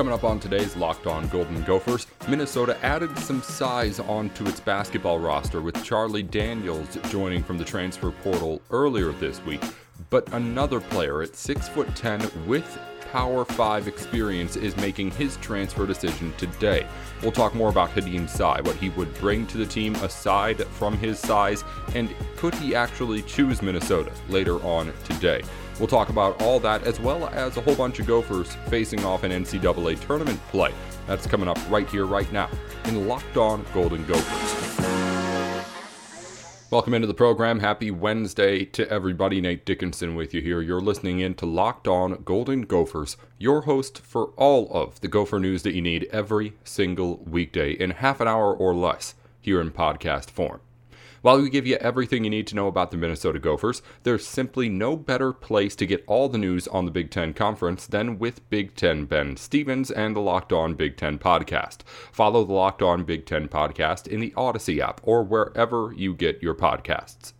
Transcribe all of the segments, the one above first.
Coming up on today's Locked On Golden Gophers, Minnesota added some size onto its basketball roster with Charlie Daniels joining from the transfer portal earlier this week. But another player at 6'10 with Power 5 experience is making his transfer decision today. We'll talk more about Khadim Sy, what he would bring to the team aside from his size, and could he actually choose Minnesota later on today. We'll talk about all that as well as a whole bunch of Gophers facing off in NCAA tournament play. That's coming up right here, right now, in Locked On Golden Gophers. Welcome into the program. Happy Wednesday to everybody. Nate Dickinson with you here. You're listening in to Locked On Golden Gophers, your host for all of the Gopher news that you need every single weekday in half an hour or less here in podcast form. While we give you everything you need to know about the Minnesota Gophers, there's simply no better place to get all the news on the Big Ten Conference than with Big Ten Ben Stevens and the Locked On Big Ten podcast. Follow the Locked On Big Ten podcast in the Odyssey app or wherever you get your podcasts.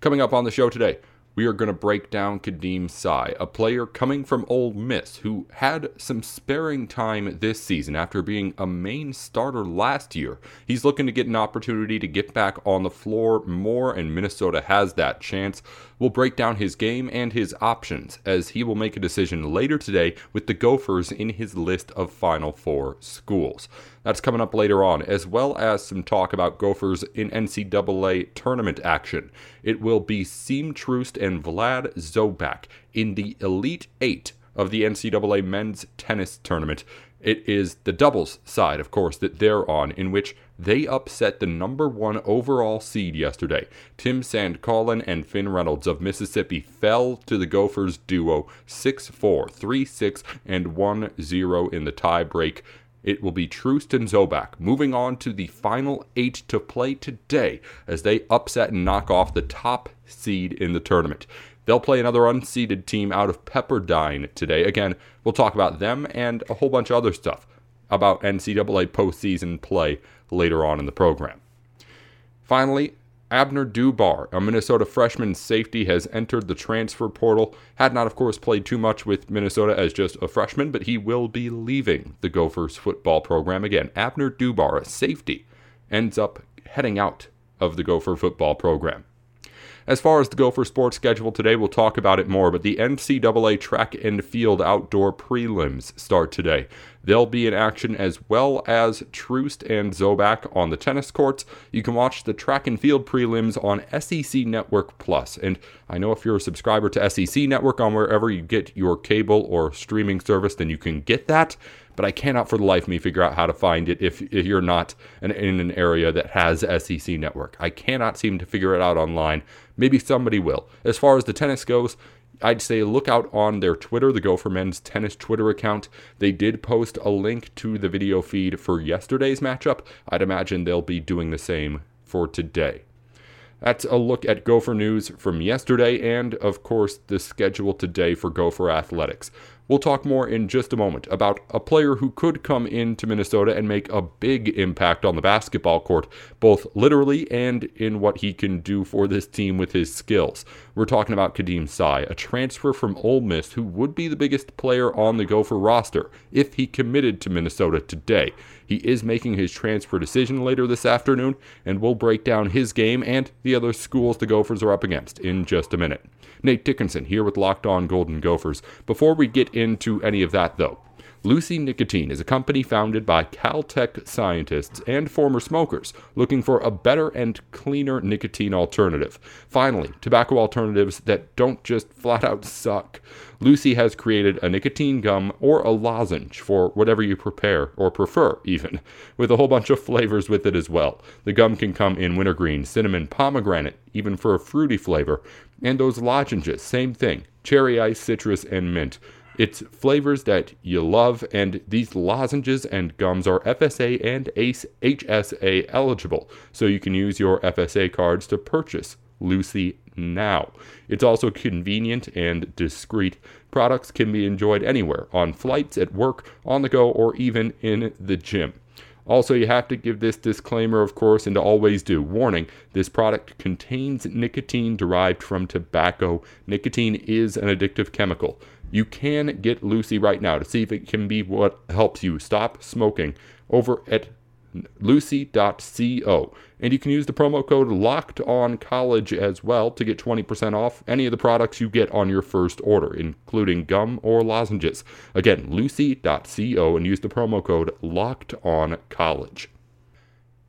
Coming up on the show today, we are going to break down Khadim Sy, a player coming from Ole Miss who had some sparing time this season after being a main starter last year. He's looking to get an opportunity to get back on the floor more, and Minnesota has that chance. We'll break down his game and his options as he will make a decision later today with the Gophers in his list of Final Four schools. That's coming up later on, as well as some talk about Gophers in NCAA tournament action. It will be Siim Troost and Vlad Zobak in the Elite Eight of the NCAA men's tennis tournament. It is the doubles side, of course, that they're on, in which they upset the number one overall seed yesterday. Tim Sandkaulen and Finn Reynolds of Mississippi fell to the Gophers duo 6 4, 3 6, and 1 0 in the tie break. It will be Troost and Zobak moving on to the final eight to play today as they upset and knock off the top seed in the tournament. They'll play another unseeded team out of Pepperdine today. Again, we'll talk about them and a whole bunch of other stuff about NCAA postseason play later on in the program. Finally, Abner Dubar, a Minnesota freshman safety, has entered the transfer portal. Had not, of course, played too much with Minnesota as just a freshman, but he will be leaving the Gophers football program again. Abner Dubar, a safety, ends up heading out of the Gopher football program. As far as the Gopher sports schedule today, we'll talk about it more, but the NCAA track and field outdoor prelims start today. They'll be in action as well as Troost and Zoback on the tennis courts. You can watch the track and field prelims on SEC Network Plus. And I know if you're a subscriber to SEC Network on wherever you get your cable or streaming service, then you can get that but I cannot for the life of me figure out how to find it if, if you're not in, in an area that has SEC network. I cannot seem to figure it out online. Maybe somebody will. As far as the tennis goes, I'd say look out on their Twitter, the Gopher Men's Tennis Twitter account. They did post a link to the video feed for yesterday's matchup. I'd imagine they'll be doing the same for today. That's a look at Gopher news from yesterday and, of course, the schedule today for Gopher Athletics. We'll talk more in just a moment about a player who could come into Minnesota and make a big impact on the basketball court, both literally and in what he can do for this team with his skills. We're talking about Khadim Sy, a transfer from Ole Miss who would be the biggest player on the Gopher roster if he committed to Minnesota today. He is making his transfer decision later this afternoon, and we'll break down his game and the other schools the Gophers are up against in just a minute. Nate Dickinson here with Locked On Golden Gophers. Before we get into any of that, though, Lucy Nicotine is a company founded by Caltech scientists and former smokers looking for a better and cleaner nicotine alternative. Finally, tobacco alternatives that don't just flat out suck. Lucy has created a nicotine gum or a lozenge for whatever you prepare or prefer, even, with a whole bunch of flavors with it as well. The gum can come in wintergreen, cinnamon, pomegranate, even for a fruity flavor. And those lozenges, same thing cherry ice, citrus, and mint. It's flavors that you love, and these lozenges and gums are FSA and HSA eligible, so you can use your FSA cards to purchase Lucy now. It's also convenient and discreet. Products can be enjoyed anywhere on flights, at work, on the go, or even in the gym. Also, you have to give this disclaimer, of course, and to always do. Warning this product contains nicotine derived from tobacco. Nicotine is an addictive chemical. You can get Lucy right now to see if it can be what helps you stop smoking over at lucy.co. And you can use the promo code locked on college as well to get 20% off any of the products you get on your first order, including gum or lozenges. Again, lucy.co and use the promo code locked on college.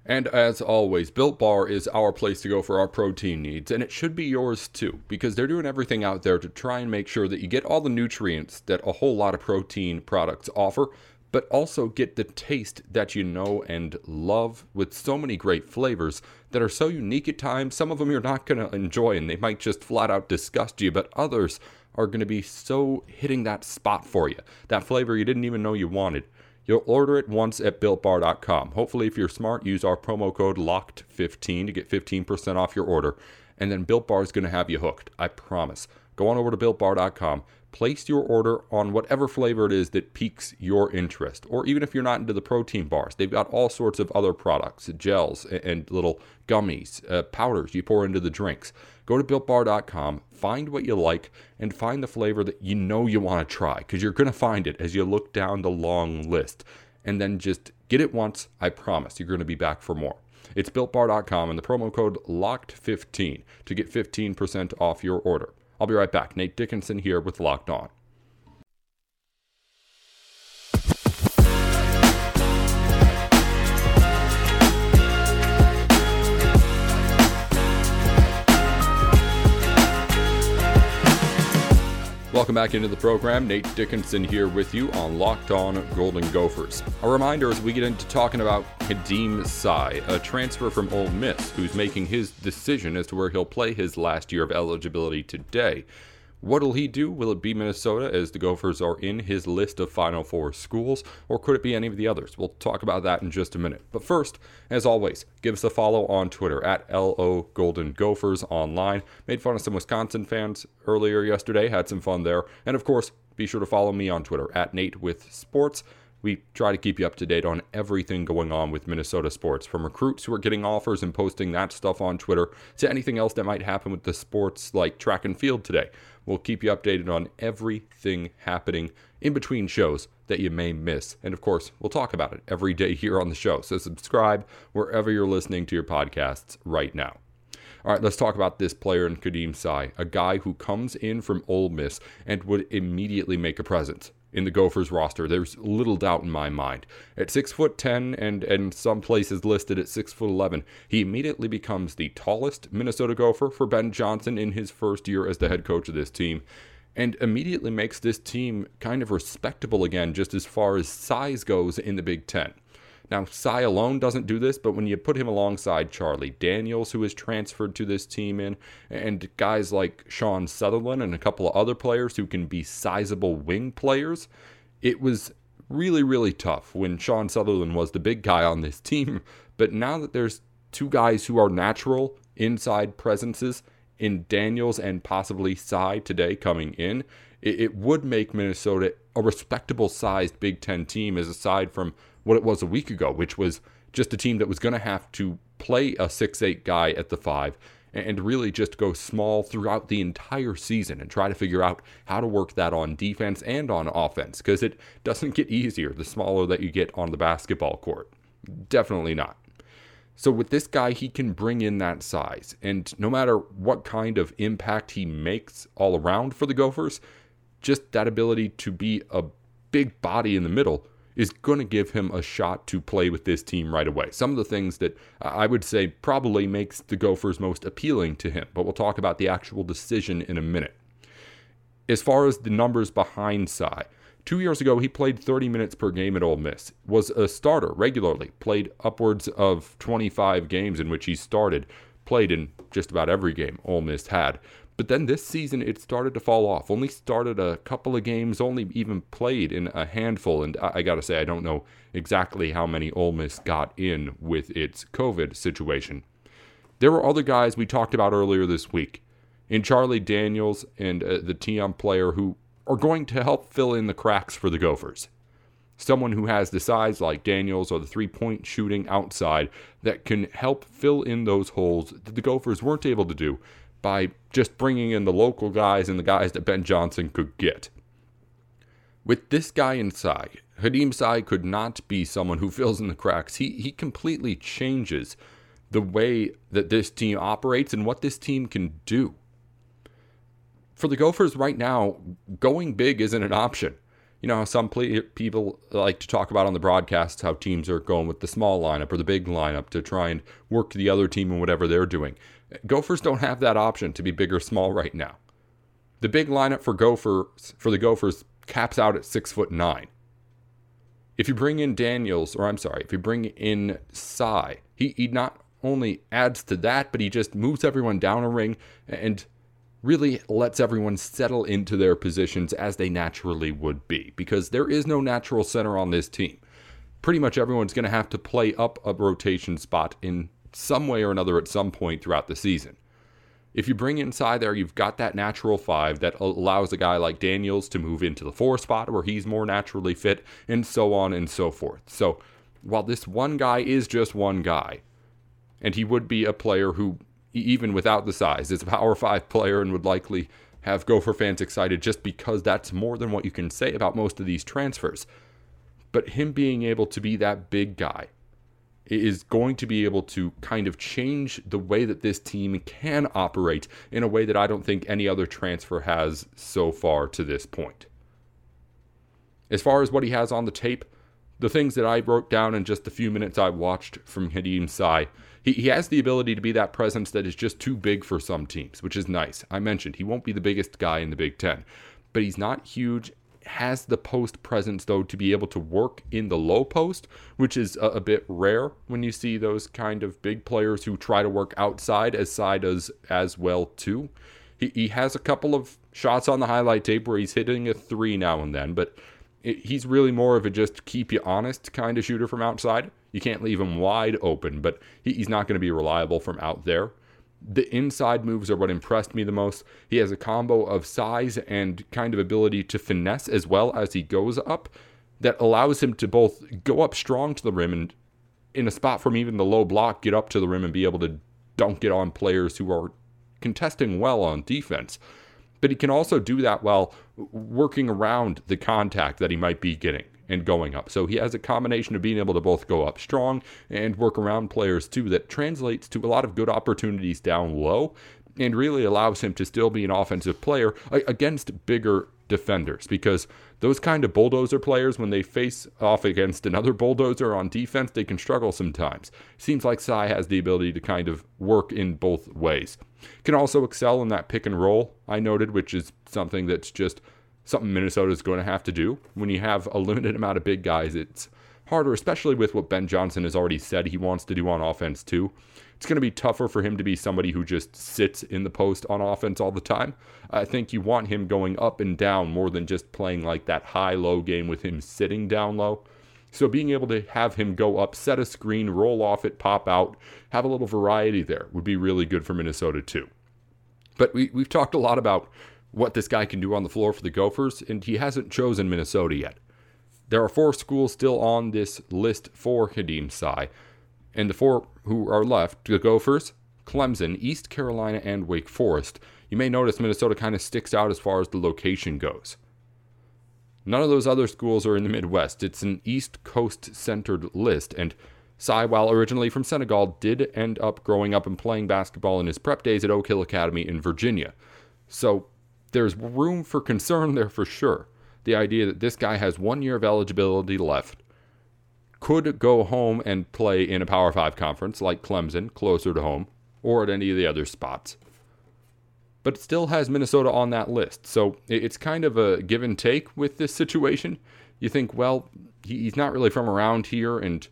And as always, Built Bar is our place to go for our protein needs, and it should be yours too, because they're doing everything out there to try and make sure that you get all the nutrients that a whole lot of protein products offer, but also get the taste that you know and love with so many great flavors that are so unique at times. Some of them you're not going to enjoy, and they might just flat out disgust you, but others are going to be so hitting that spot for you, that flavor you didn't even know you wanted. You'll order it once at builtbar.com. Hopefully, if you're smart, use our promo code LOCKED15 to get 15% off your order. And then Built Bar is going to have you hooked. I promise. Go on over to builtbar.com, place your order on whatever flavor it is that piques your interest. Or even if you're not into the protein bars, they've got all sorts of other products, gels and little gummies, uh, powders you pour into the drinks. Go to builtbar.com, find what you like, and find the flavor that you know you want to try because you're going to find it as you look down the long list. And then just get it once. I promise you're going to be back for more. It's builtbar.com and the promo code LOCKED15 to get 15% off your order. I'll be right back. Nate Dickinson here with Locked On. Welcome back into the program. Nate Dickinson here with you on Locked On Golden Gophers. A reminder as we get into talking about Khadim Sy, a transfer from Ole Miss, who's making his decision as to where he'll play his last year of eligibility today. What'll he do? Will it be Minnesota as the Gophers are in his list of Final Four schools, or could it be any of the others? We'll talk about that in just a minute. But first, as always, give us a follow on Twitter at LO Golden Gophers online. Made fun of some Wisconsin fans earlier yesterday, had some fun there. And of course, be sure to follow me on Twitter at Nate with Sports. We try to keep you up to date on everything going on with Minnesota sports, from recruits who are getting offers and posting that stuff on Twitter to anything else that might happen with the sports like track and field today. We'll keep you updated on everything happening in between shows that you may miss. And of course, we'll talk about it every day here on the show. So subscribe wherever you're listening to your podcasts right now. All right, let's talk about this player in Khadim Sy, a guy who comes in from Ole Miss and would immediately make a presence in the Gophers roster. There's little doubt in my mind. At six foot ten and and some places listed at six foot eleven, he immediately becomes the tallest Minnesota Gopher for Ben Johnson in his first year as the head coach of this team. And immediately makes this team kind of respectable again, just as far as size goes in the Big Ten. Now, Sy alone doesn't do this, but when you put him alongside Charlie Daniels, who is transferred to this team in, and guys like Sean Sutherland and a couple of other players who can be sizable wing players, it was really, really tough when Sean Sutherland was the big guy on this team. But now that there's two guys who are natural inside presences in Daniels and possibly Sy today coming in, it, it would make Minnesota a respectable sized Big Ten team, as aside from what it was a week ago, which was just a team that was going to have to play a six-eight guy at the five and really just go small throughout the entire season and try to figure out how to work that on defense and on offense because it doesn't get easier the smaller that you get on the basketball court. Definitely not. So, with this guy, he can bring in that size. And no matter what kind of impact he makes all around for the Gophers, just that ability to be a big body in the middle is going to give him a shot to play with this team right away. Some of the things that I would say probably makes the Gophers most appealing to him, but we'll talk about the actual decision in a minute. As far as the numbers behind Sy, two years ago he played 30 minutes per game at Ole Miss, was a starter regularly, played upwards of 25 games in which he started, played in just about every game Ole Miss had. But then this season, it started to fall off. Only started a couple of games, only even played in a handful. And I, I got to say, I don't know exactly how many Ole Miss got in with its COVID situation. There were other guys we talked about earlier this week in Charlie Daniels and uh, the Tiam player who are going to help fill in the cracks for the Gophers. Someone who has the size like Daniels or the three point shooting outside that can help fill in those holes that the Gophers weren't able to do by just bringing in the local guys and the guys that Ben Johnson could get. With this guy inside, Khadim Sy could not be someone who fills in the cracks. He he completely changes the way that this team operates and what this team can do. For the Gophers right now, going big isn't an option. You know how some people like to talk about on the broadcasts how teams are going with the small lineup or the big lineup to try and work the other team in whatever they're doing. Gophers don't have that option to be big or small right now. The big lineup for Gophers for the Gophers caps out at six foot nine. If you bring in Daniels, or I'm sorry, if you bring in Sy, he, he not only adds to that, but he just moves everyone down a ring and really lets everyone settle into their positions as they naturally would be because there is no natural center on this team. Pretty much everyone's going to have to play up a rotation spot in some way or another at some point throughout the season. If you bring inside there, you've got that natural five that allows a guy like Daniels to move into the four spot where he's more naturally fit, and so on and so forth. So while this one guy is just one guy, and he would be a player who, even without the size, is a power five player and would likely have Gopher fans excited just because that's more than what you can say about most of these transfers. But him being able to be that big guy is going to be able to kind of change the way that this team can operate in a way that I don't think any other transfer has so far to this point. As far as what he has on the tape, the things that I wrote down in just the few minutes I watched from Khadim Sy he, he has the ability to be that presence that is just too big for some teams, which is nice. I mentioned he won't be the biggest guy in the Big Ten, but he's not huge. Has the post presence though to be able to work in the low post, which is a, a bit rare when you see those kind of big players who try to work outside as Sy does as well too. He, he has a couple of shots on the highlight tape where he's hitting a three now and then, but it, he's really more of a just keep you honest kind of shooter from outside. You can't leave him wide open, but he, he's not going to be reliable from out there. The inside moves are what impressed me the most. He has a combo of size and kind of ability to finesse as well as he goes up that allows him to both go up strong to the rim and in a spot from even the low block get up to the rim and be able to dunk it on players who are contesting well on defense. But he can also do that while working around the contact that he might be getting and going up. So he has a combination of being able to both go up strong and work around players too that translates to a lot of good opportunities down low and really allows him to still be an offensive player against bigger defenders. Because those kind of bulldozer players when they face off against another bulldozer on defense they can struggle sometimes. Seems like Sy has the ability to kind of work in both ways. Can also excel in that pick and roll I noted which is something that's just something Minnesota is going to have to do. When you have a limited amount of big guys, it's harder, especially with what Ben Johnson has already said he wants to do on offense, too. It's going to be tougher for him to be somebody who just sits in the post on offense all the time. I think you want him going up and down more than just playing like that high low game with him sitting down low. So being able to have him go up, set a screen, roll off it, pop out, have a little variety there would be really good for Minnesota too. But we, we've talked a lot about what this guy can do on the floor for the Gophers, and he hasn't chosen Minnesota yet. There are four schools still on this list for Khadim Sy, and the four who are left the Gophers, Clemson, East Carolina, and Wake Forest. You may notice Minnesota kind of sticks out as far as the location goes. None of those other schools are in the Midwest. It's an East Coast centered list, and Sy, while originally from Senegal, did end up growing up and playing basketball in his prep days at Oak Hill Academy in Virginia. So there's room for concern there for sure. The idea that this guy has one year of eligibility left, could go home and play in a Power 5 conference like Clemson, closer to home, or at any of the other spots. But it still has Minnesota on that list. So it's kind of a give and take with this situation. You think, well, he's not really from around here, and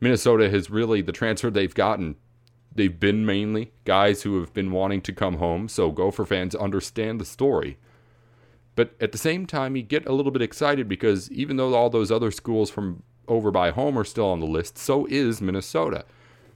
Minnesota has really, the transfer they've gotten they've been mainly guys who have been wanting to come home, so Gopher fans understand the story. But at the same time, you get a little bit excited because even though all those other schools from over by home are still on the list, so is Minnesota.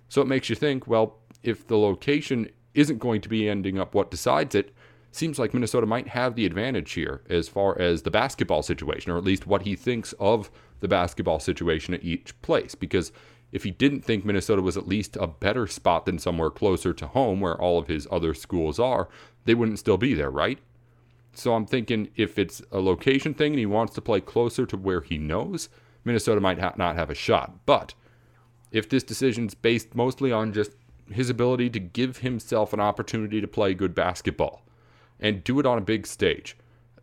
So it makes you think, well, if the location isn't going to be ending up what decides it, seems like Minnesota might have the advantage here as far as the basketball situation, or at least what he thinks of the basketball situation at each place. Because if he didn't think Minnesota was at least a better spot than somewhere closer to home where all of his other schools are, they wouldn't still be there, right? So I'm thinking if it's a location thing and he wants to play closer to where he knows, Minnesota might ha- not have a shot. But if this decision's based mostly on just his ability to give himself an opportunity to play good basketball and do it on a big stage,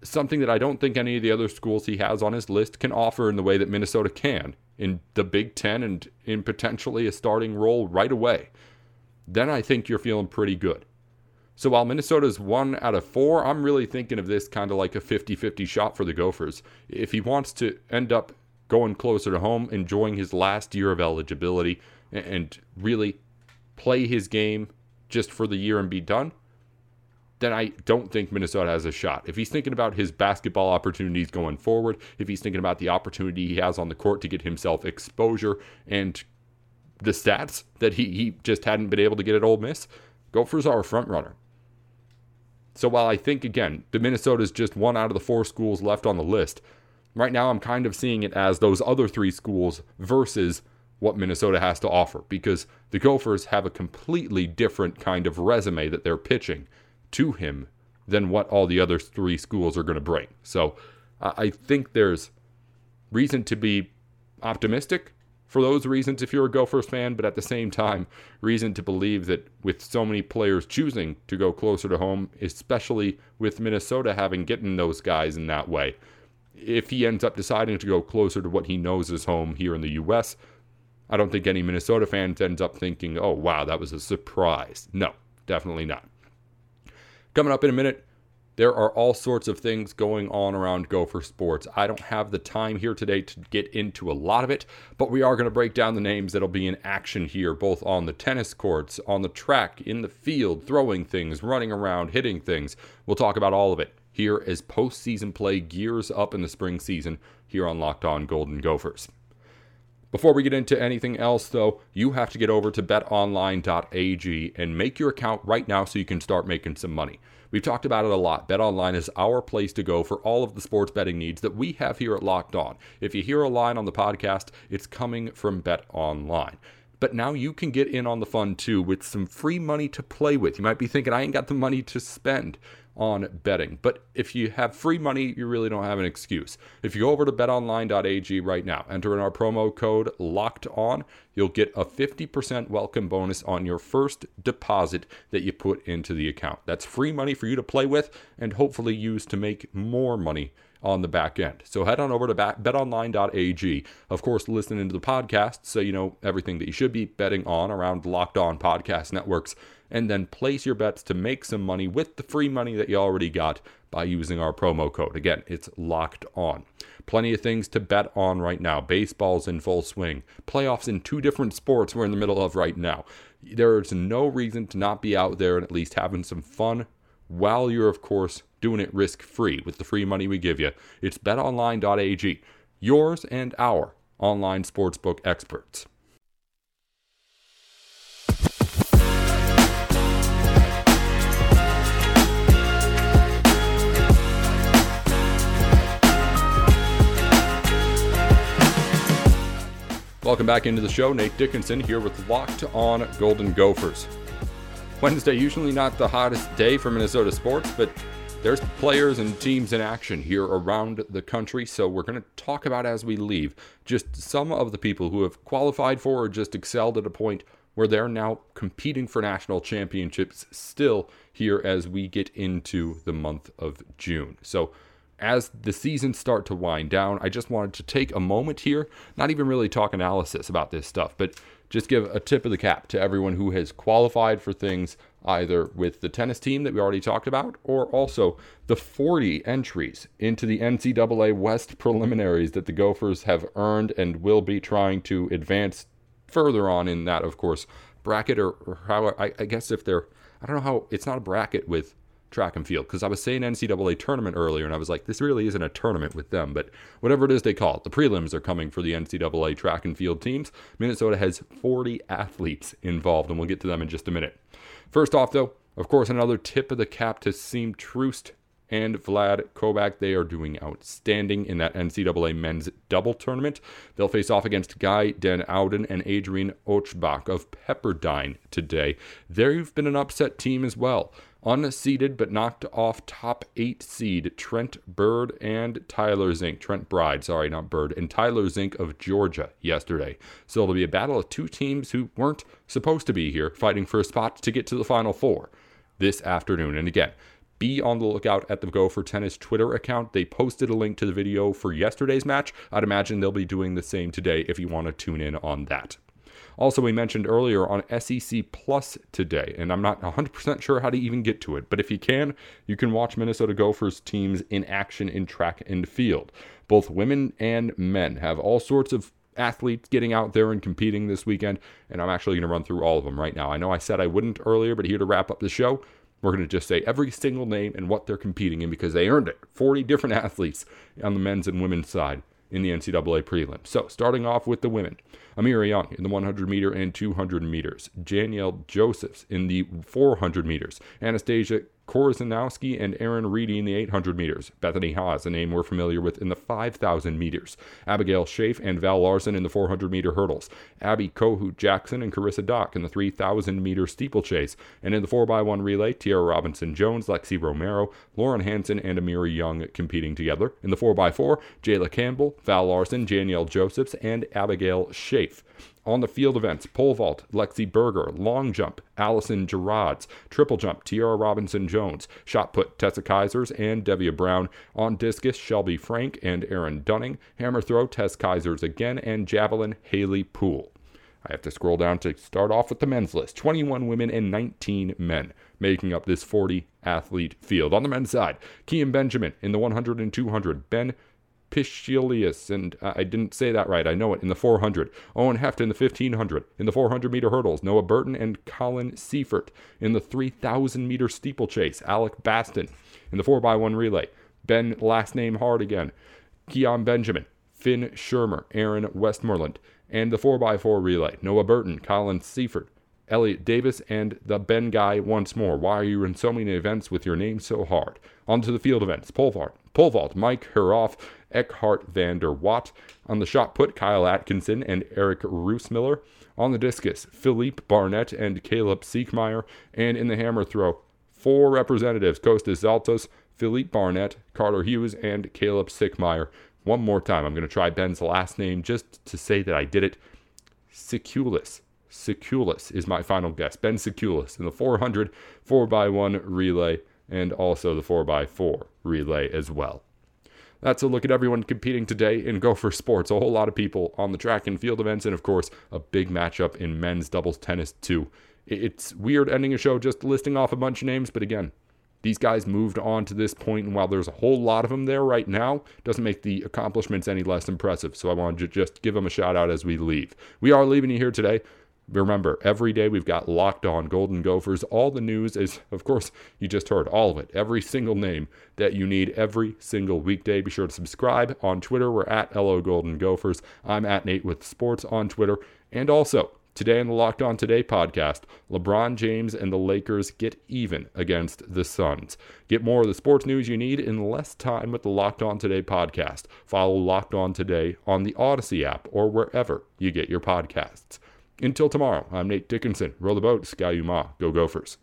something that I don't think any of the other schools he has on his list can offer in the way that Minnesota can in the Big Ten and in potentially a starting role right away, then I think you're feeling pretty good. So while Minnesota's one out of four, I'm really thinking of this kind of like a 50 50 shot for the Gophers. If he wants to end up going closer to home, enjoying his last year of eligibility, and really play his game just for the year and be done, then I don't think Minnesota has a shot. If he's thinking about his basketball opportunities going forward, if he's thinking about the opportunity he has on the court to get himself exposure and the stats that he, he just hadn't been able to get at Ole Miss, Gophers are a front runner. So while I think again, the Minnesota is just one out of the four schools left on the list, right now I'm kind of seeing it as those other three schools versus what Minnesota has to offer because the Gophers have a completely different kind of resume that they're pitching to him than what all the other three schools are going to bring. So I think there's reason to be optimistic for those reasons if you're a Gophers fan, but at the same time, reason to believe that with so many players choosing to go closer to home, especially with Minnesota having getting those guys in that way, if he ends up deciding to go closer to what he knows is home here in the U.S., I don't think any Minnesota fans ends up thinking, oh, wow, that was a surprise. No, definitely not. Coming up in a minute, there are all sorts of things going on around Gopher sports. I don't have the time here today to get into a lot of it, but we are going to break down the names that'll be in action here, both on the tennis courts, on the track, in the field, throwing things, running around, hitting things. We'll talk about all of it here as postseason play gears up in the spring season here on Locked On Golden Gophers. Before we get into anything else, though, you have to get over to betonline.ag and make your account right now so you can start making some money. We've talked about it a lot. BetOnline is our place to go for all of the sports betting needs that we have here at Locked On. If you hear a line on the podcast, it's coming from BetOnline. But now you can get in on the fun too with some free money to play with. You might be thinking, I ain't got the money to spend on betting. But if you have free money, you really don't have an excuse. If you go over to betonline.ag right now, enter in our promo code locked on, you'll get a 50% welcome bonus on your first deposit that you put into the account. That's free money for you to play with and hopefully use to make more money on the back end. So head on over to betonline.ag. Of course, listen into the podcast so you know everything that you should be betting on around Locked On Podcast Networks and then place your bets to make some money with the free money that you already got by using our promo code. Again, it's locked on. Plenty of things to bet on right now. Baseball's in full swing. Playoffs in two different sports we're in the middle of right now. There's no reason to not be out there and at least having some fun while you're, of course, doing it risk free with the free money we give you. It's betonline.ag, yours and our online sportsbook experts. Welcome back into the show. Nate Dickinson here with Locked On Golden Gophers. Wednesday, usually not the hottest day for Minnesota sports, but there's players and teams in action here around the country, so we're going to talk about as we leave just some of the people who have qualified for or just excelled at a point where they're now competing for national championships still here as we get into the month of June. So as the seasons start to wind down, I just wanted to take a moment here, not even really talk analysis about this stuff, but just give a tip of the cap to everyone who has qualified for things either with the tennis team that we already talked about or also the 40 entries into the NCAA West preliminaries that the Gophers have earned and will be trying to advance further on in that, of course, bracket or, or how I, I guess if they're, I don't know how, it's not a bracket with track and field because I was saying NCAA tournament earlier and I was like, this really isn't a tournament with them, but whatever it is they call it, the prelims are coming for the NCAA track and field teams. Minnesota has 40 athletes involved, and we'll get to them in just a minute. First off, though, of course, another tip of the cap to Siim Troost and Vlad Kovac. They are doing outstanding in that NCAA men's double tournament. They'll face off against Guy Den Ouden and Adrian Oetzbach of Pepperdine today. They've been an upset team as well unseeded but knocked off top eight seed Trent Bird and Tyler Zink. Trent Bryde, sorry, not Bird, and Tyler Zink of Georgia yesterday. So it'll be a battle of two teams who weren't supposed to be here fighting for a spot to get to the Final Four this afternoon. And again, be on the lookout at the Gopher Tennis Twitter account. They posted a link to the video for yesterday's match. I'd imagine they'll be doing the same today if you want to tune in on that. Also, we mentioned earlier on SEC Plus today, and I'm not 100% sure how to even get to it, but if you can, you can watch Minnesota Gophers teams in action in track and field. Both women and men have all sorts of athletes getting out there and competing this weekend, and I'm actually going to run through all of them right now. I know I said I wouldn't earlier, but here to wrap up the show, we're going to just say every single name and what they're competing in because they earned it. 40 different athletes on the men's and women's side in the NCAA prelim. So, starting off with the women, Amira Young in the 100 meter and 200 meters, Janielle Josephs in the 400 meters, Anastasia Korzanowski and Aaron Reedy in the 800 meters. Bethany Haas, a name we're familiar with in the 5,000 meters. Abigail Schaaf and Val Larson in the 400 meter hurdles. Abby Kohut Jackson and Carissa Dock in the 3,000 meter steeplechase. And in the 4x1 relay, Tiara Robinson Jones, Lexi Romero, Lauren Hanson, and Amira Young competing together. In the 4x4, Jayla Campbell, Val Larson, Janielle Josephs, and Abigail Schaaf on the field events pole vault, Lexi Berger, long jump, Allison Gerards, triple jump, Tiara Robinson Jones, shot put, Tessa Kaisers and Devia Brown, on discus, Shelby Frank and Aaron Dunning, hammer throw, Tess Kaisers again, and javelin, Haley Poole. I have to scroll down to start off with the men's list 21 women and 19 men making up this 40 athlete field. On the men's side, Kion Benjamin in the 100 and 200, Ben Piscilius, and I didn't say that right, I know it, in the 400. Owen Heft in the 1500. In the 400 meter hurdles, Noah Burton and Colin Seifert. In the 3000 meter steeplechase, Alec Baston. In the 4x1 relay, Ben last name hard again. Kion Benjamin, Finn Shermer, Aaron Westmoreland. And the 4x4 relay, Noah Burton, Colin Seifert, Elliot Davis, and the Ben guy once more. Why are you in so many events with your name so hard? On to the field events. Pole vault, pole vault Mike Heroff, Eckhart Vander Watt. On the shot put, Kyle Atkinson and Eric Roosmiller. On the discus, Philippe Barnett and Caleb Siekmeyer. And in the hammer throw, four representatives, Costas Zaltos, Philippe Barnett, Carter Hughes, and Caleb Sickmeyer. One more time, I'm going to try Ben's last name just to say that I did it. Siculis. Siculis is my final guess. Ben Siculis in the 400 4x1 relay and also the 4x4 relay as well. That's a look at everyone competing today in Gopher Sports. A whole lot of people on the track and field events, and of course, a big matchup in men's doubles tennis, too. It's weird ending a show just listing off a bunch of names, but again, these guys moved on to this point, and while there's a whole lot of them there right now, doesn't make the accomplishments any less impressive. So I wanted to just give them a shout out as we leave. We are leaving you here today Remember, every day we've got locked on Golden Gophers. All the news is, of course, you just heard all of it. Every single name that you need every single weekday. Be sure to subscribe on Twitter. We're at LO Golden Gophers. I'm at Nate with Sports on Twitter. And also, today on the Locked On Today podcast, LeBron James and the Lakers get even against the Suns. Get more of the sports news you need in less time with the Locked On Today podcast. Follow Locked On Today on the Odyssey app or wherever you get your podcasts. Until tomorrow, I'm Nate Dickinson. Row the boat, Ski-U-Mah. Go Gophers.